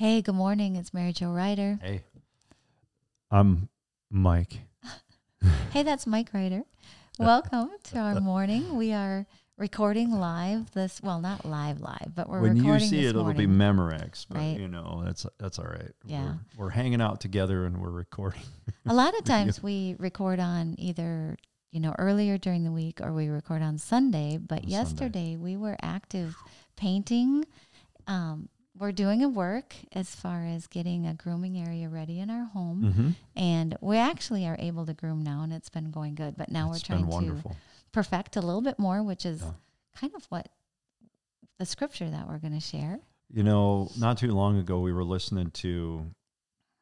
Hey, good morning. It's Mary Jo Ryder. Hey, I'm Mike. Hey, that's Mike Ryder. Welcome to our morning. We are recording live this well, not live live, but we're when you see this it, it'll be morning. Memorex, but Right. you know that's that's all right. Yeah. we're, we're hanging out together and we're recording. A lot of times we record on either, you know, earlier during the week or we record on Sunday. But On Sunday. yesterday we were active painting. Um, we're doing a work as far as getting a grooming area ready in our home. Mm-hmm. And we actually are able to groom now and it's been going good. But now it's we're trying to perfect a little bit more, which is Yeah. kind of what the scripture that we're going to share. You know, not too long ago, we were listening to,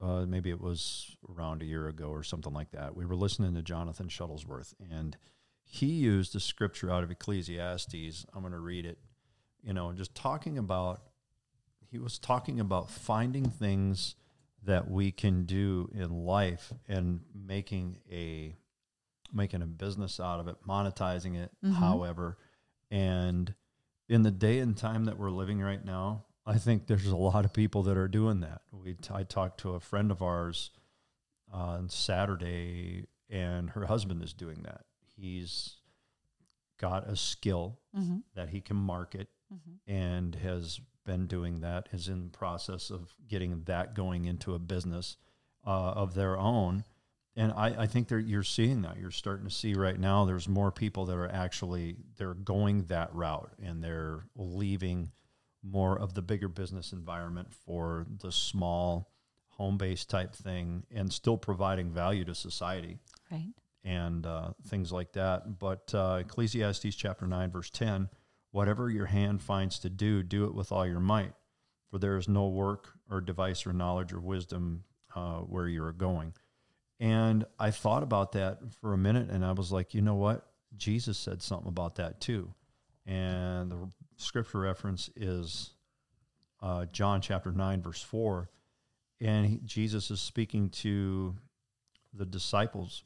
uh, maybe it was around a year ago or something like that. We were listening to Jonathan Shuttlesworth, and he used a scripture out of Ecclesiastes. I'm going to read it. You know, just talking about, he was talking about finding things that we can do in life and making a making a business out of it, monetizing it, Mhm. however. And in the day and time that we're living right now, I think there's a lot of people that are doing that. We I talked to a friend of ours on Saturday, and her husband is doing that. He's got a skill Mm-hmm. that he can market Mm-hmm. and has been doing that is in the process of getting that going into a business uh, of their own and I, I think that you're seeing that you're starting to see right now there's more people that are actually they're going that route and they're leaving more of the bigger business environment for the small home-based type thing and still providing value to society Right. and uh, things like that. But uh, Ecclesiastes chapter 9, verse 10 whatever your hand finds to do, do it with all your might, for there is no work or device or knowledge or wisdom uh, where you're going. And I thought about that for a minute and I was like, you know what? Jesus said something about that too. And the scripture reference is uh, John chapter 9, verse 4. And he, Jesus is speaking to the disciples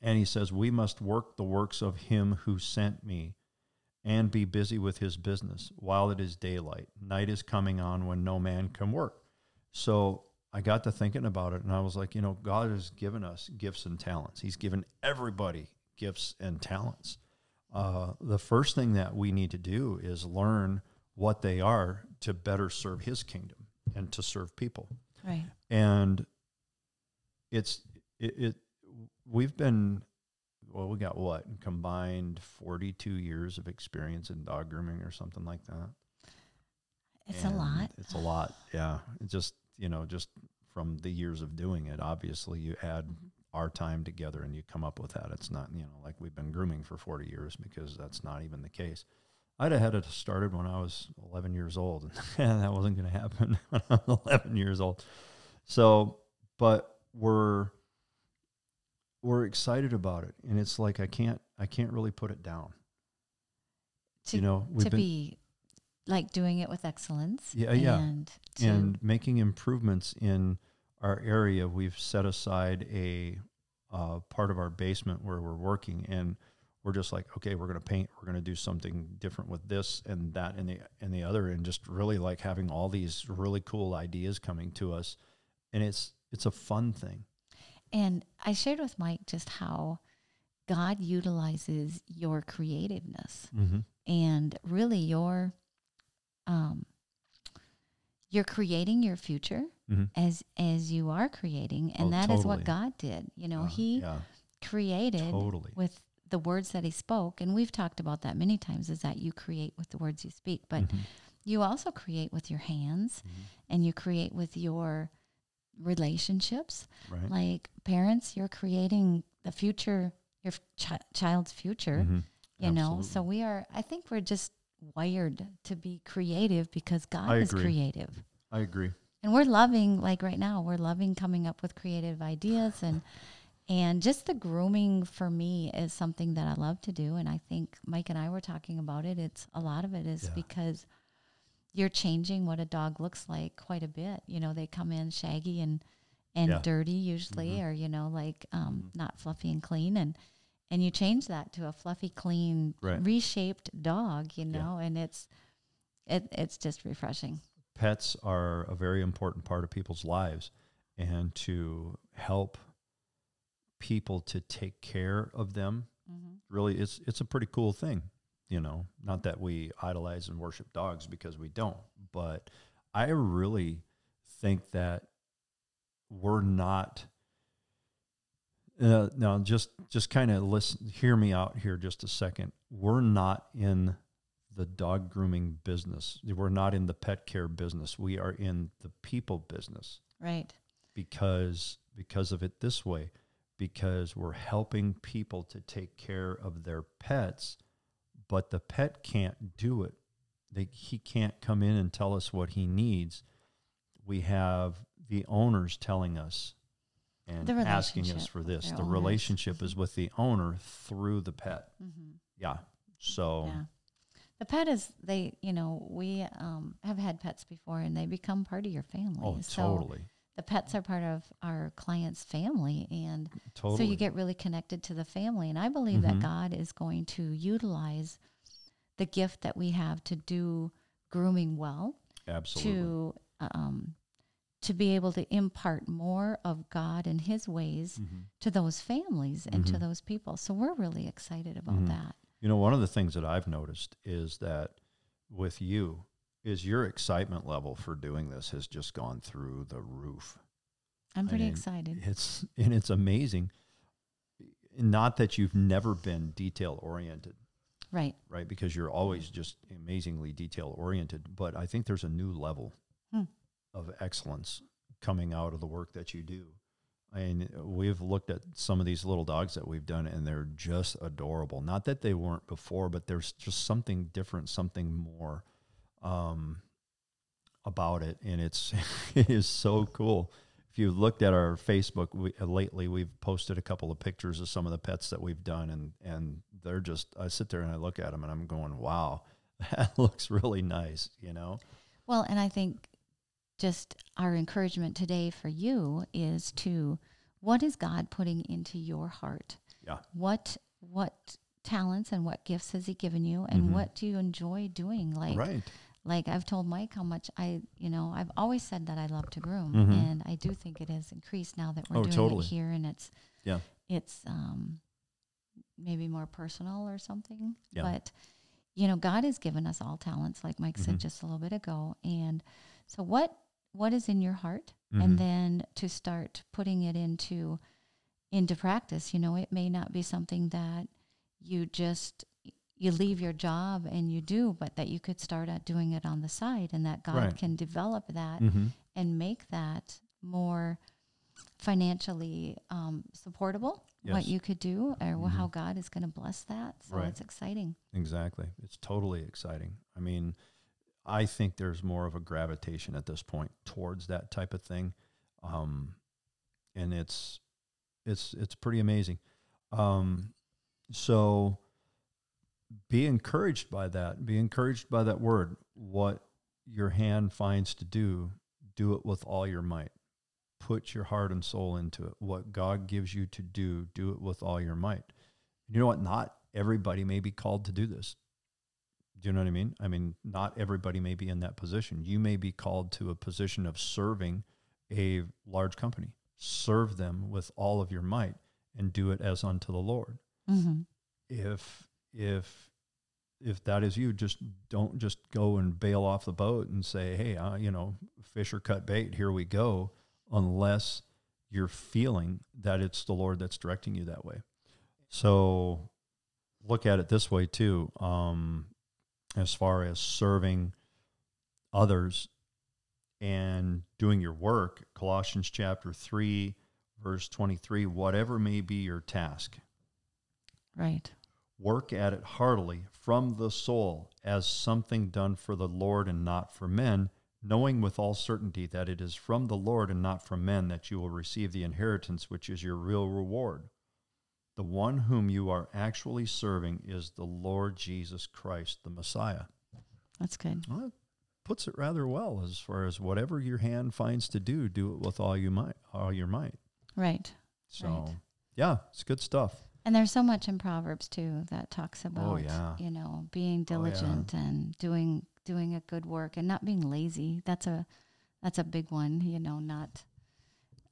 and he says, We must work the works of him who sent me and be busy with his business while it is daylight. Night is coming on when no man can work. So I got to thinking about it and I was like, you know, God has given us gifts and talents. He's given everybody gifts and talents. Uh, the first thing that we need to do is learn what they are to better serve his kingdom and to serve people Right. and it's it, it we've been well we got what? Combined 42 years of experience in dog grooming or something like that. It's a lot. it's a lot. Yeah. It just you know just from the years of doing it obviously you add Mm-hmm. our time together and you come up with that. It's not you know like we've been grooming for 40 years because that's not even the case. I'd have had it started when I was 11 years old, and that wasn't going to happen when I was 11 years old. So, but we're we're excited about it, and it's like I can't I can't really put it down. To, you know, to been be like doing it with excellence. Yeah, yeah. And to, and making improvements in our area. We've set aside a uh, part of our basement where we're working, and we're just like, okay, we're going to paint. We're going to do something different with this and that and the and the other, and just really like having all these really cool ideas coming to us, and it's it's a fun thing. And I shared with Mike just how God utilizes your creativeness Mm-hmm. and really your um you're creating your future Mhm. as as you are creating and Oh, that is totally. what God did. You know, Uh, he yeah, created totally. with the words that he spoke and we've talked about that many times is that you create with the words you speak but Mhm. you also create with your hands Mhm. and you create with your relationships right. like parents you're creating the future your ch- child's future Mhm. you know so we are i think we're just wired to be creative because god I is agree. creative I agree. and we're loving like right now we're loving coming up with creative ideas and and just the grooming for me is something that i love to do and i think mike and i were talking about it it's a lot of it is Yeah. because you're changing what a dog looks like quite a bit you know they come in shaggy and and Yeah. dirty usually Mhm. or you know like um, Mhm. not fluffy and clean and and you change that to a fluffy clean Right. reshaped dog you Yeah. know and it's it, it's just refreshing pets are a very important part of people's lives and to help people to take care of them Mm-hmm. really it's it's a pretty cool thing you know not that we idolize and worship dogs because we don't but i really think that we're not uh, now just just kind of listen hear me out here just a second. We're not in the dog grooming business. We're not in the pet care business. We are in the people business. Right. because because of it this way because we're helping people to take care of their pets but the pet can't do it they, he can't come in and tell us what he needs we have the owners telling us and asking us for this the owners. relationship is with the owner through the pet Mm-hmm. yeah so Yeah. The pet is they, you know, we um, have had pets before and they become part of your family. oh so totally the pets are part of our client's family and totally so you get really connected to the family and I believe Mhm. that God is going to utilize the gift that we have to do grooming well absolutely to um, to be able to impart more of God and his ways Mhm. to those families and to Mhm. those people. So we're really excited about Mhm. that. You know, one of the things that I've noticed is that with you is your excitement level for doing this has just gone through the roof. I'm I pretty mean, excited. It's and it's amazing. Not that you've never been detail oriented, Right. right? Because you're always just amazingly detail oriented, but I think there's a new level Hmm. of excellence coming out of the work that you do. And we've looked at some of these little dogs that we've done, and they're just adorable. Not that they weren't before, but there's just something different, something more um, about it, and it's it is so cool. If you looked at our Facebook we, uh, lately, we've posted a couple of pictures of some of the pets that we've done, and and they're just. I sit there and I look at them, and I'm going, "Wow, that looks really nice," you know. Well, and I think just our encouragement today for you is to what is God putting into your heart? Yeah. What what talents and what gifts has he given you and Mhm. what do you enjoy doing? Like right. Like I've told Mike how much I, you know, I've always said that I love to groom Mhm. and I do think it has increased now that we're Oh, doing totally. it here and it's Yeah. it's um maybe more personal or something. Yeah. But you know, God has given us all talents, like Mike Mhm. said just a little bit ago. And so what what is in your heart? Mhm. And then to start putting it into into practice, you know, it may not be something that you just you leave your job and you do, but that you could start at doing it on the side and that God Right. can develop that Mhm. and make that more financially um, supportable what you could do or Mhm. how God is going to bless that. So Right. it's exciting. Exactly. It's totally exciting. I mean, I think there's more of a gravitation at this point towards that type of thing. Um, and it's it's it's pretty amazing. Um, so be encouraged by that. Be encouraged by that word. What your hand finds to do, do it with all your might. Put your heart and soul into it. What God gives you to do, do it with all your might. You know what? Not everybody may be called to do this. Do you know what I mean? I mean, not everybody may be in that position. You may be called to a position of serving a large company. Serve them with all of your might and do it as unto the Lord. Mm-hmm. If if if that is you, just don't just go and bail off the boat and say, "Hey, uh, you know, fish or cut bait, here we go," unless you're feeling that it's the Lord that's directing you that way. So look at it this way too. Um, as far as serving others and doing your work, Colossians chapter 3, verse 23 whatever may be your task, Right. Work at it heartily from the soul as something done for the Lord and not for men, knowing with all certainty that it is from the Lord and not from men that you will receive the inheritance which is your real reward. The one whom you are actually serving is the Lord Jesus Christ, the Messiah. That's good. Well, that puts it rather well as far as whatever your hand finds to do, do it with all you might, all your might. Right. So, Right. yeah, it's good stuff. And there's so much in Proverbs too that talks about, Oh, yeah. you know, being Oh, yeah. diligent and doing doing a good work and not being lazy. That's a that's a big one, you know, not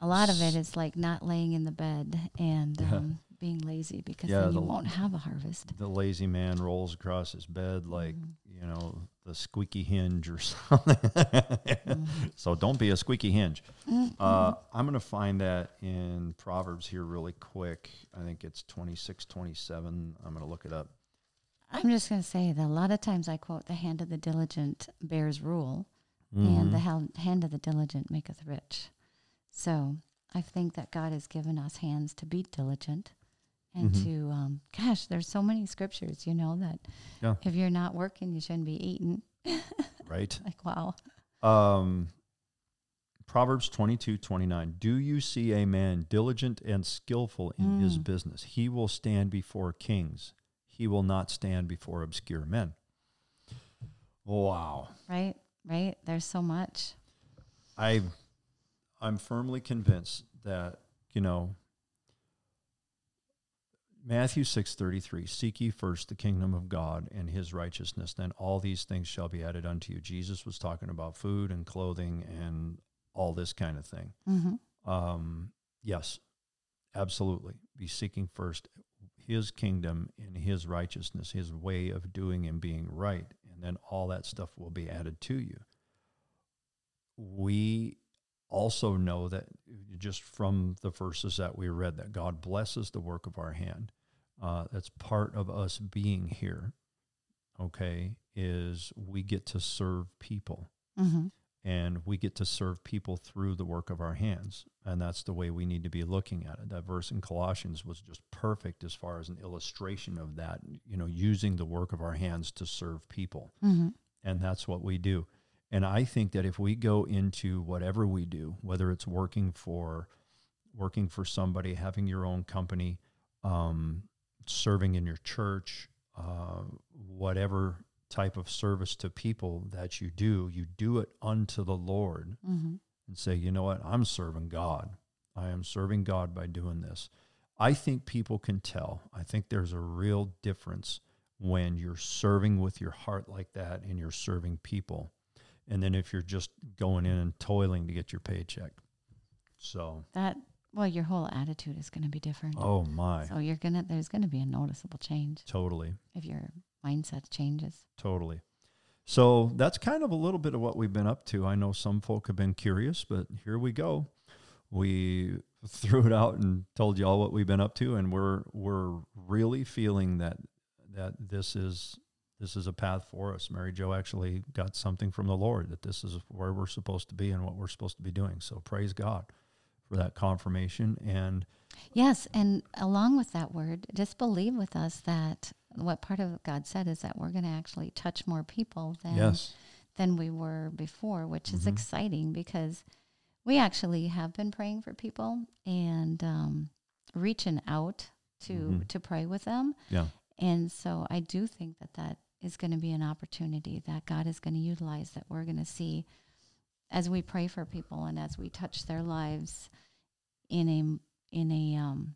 a lot of it is like not laying in the bed and um, being lazy because Yeah, then you the- won't have a harvest. The lazy man rolls across his bed like, Mhm. you know, the squeaky hinge or something. Mhm. so don't be a squeaky hinge. Mhm. Uh, I'm going to find that in Proverbs here really quick. I think it's 26, 27. I'm going to look it up. I'm just going to say that a lot of times I quote, the hand of the diligent bears rule and the hand of the diligent maketh rich. So I think that God has given us hands to be diligent and Mhm. to, um, gosh, there's so many scriptures, you know, that Yeah. if you're not working, you shouldn't be eating. Right. Like, wow. Um, Proverbs 22, 29. Do you see a man diligent and skillful in his Mm. business? He will stand before kings. He will not stand before obscure men. Wow. Right? Right? There's so much. I I'm firmly convinced that, you know, Matthew 6:33 Seek ye first the kingdom of God and his righteousness then all these things shall be added unto you. Jesus was talking about food and clothing and all this kind of thing. hmm Um, yes, absolutely. Be seeking first his kingdom and his righteousness, his way of doing and being right, and then all that stuff will be added to you. We also know that just from the verses that we read, that God blesses the work of our hand. Uh, that's part of us being here. Okay, is we get to serve people. Hmm and we get to serve people through the work of our hands. And that's the way we need to be looking at it. That verse in colossians was just perfect as far as an illustration of that you know using the work of our hands to serve people. Hmm and that's what we do. And i think that if we go into whatever we do whether it's working for working for somebody having your own company um, serving in your church uh, whatever type of service to people that you do you do it unto the lord hmm and say you know what? I'm serving god. I am serving god by doing this. I think people can tell. I think there's a real difference when you're serving with your heart like that and you're serving people and then if you're just going in and toiling to get your paycheck. So That, well, your whole attitude is going to be different. oh my So you're going to, there's going to be a noticeable change totally if your mindset changes. Totally. So that's kind of a little bit of what we've been up to. I know some folk have been curious, but here we go. We threw it out and told you all what we've been up to, and we're we're really feeling that that this is this is a path for us. Mary Jo actually got something from the Lord that this is where we're supposed to be and what we're supposed to be doing. So praise God for that confirmation. And Yes, and along with that word, just believe with us that what part of God said is that we're going to actually touch more people than yes, than we were before, which is Mhm. exciting because we actually have been praying for people and um, reaching out to Mhm. to pray with them. yeah, And so I do think that that is going to be an opportunity that God is going to utilize that we're going to see as we pray for people and as we touch their lives in a in a um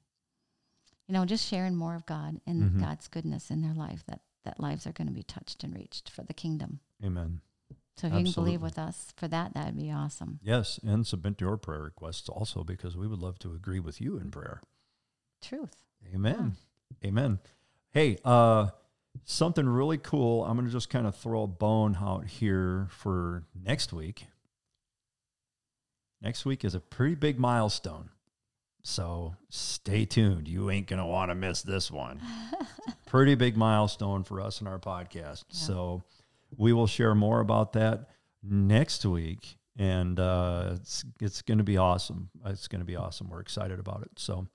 you know just sharing more of God and Mhm. God's goodness in their life that that lives are going to be touched and reached for the kingdom. Amen. So if you can believe with us for that, that'd be awesome. Yes, and submit your prayer requests also because we would love to agree with you in prayer. Truth. Amen. Amen. Hey, uh, something really cool. I'm going to just kind of throw a bone out here for next week. Next week is a pretty big milestone. So stay tuned. You ain't going to want to miss this one. pretty big milestone for us in our podcast. Yeah. So we will share more about that next week. And uh, it's, it's going to be awesome. It's going to be awesome. We're excited about it. So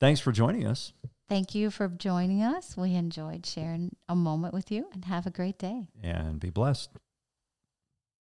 thanks for joining us. Thank you for joining us. We enjoyed sharing a moment with you and have a great day. and be blessed.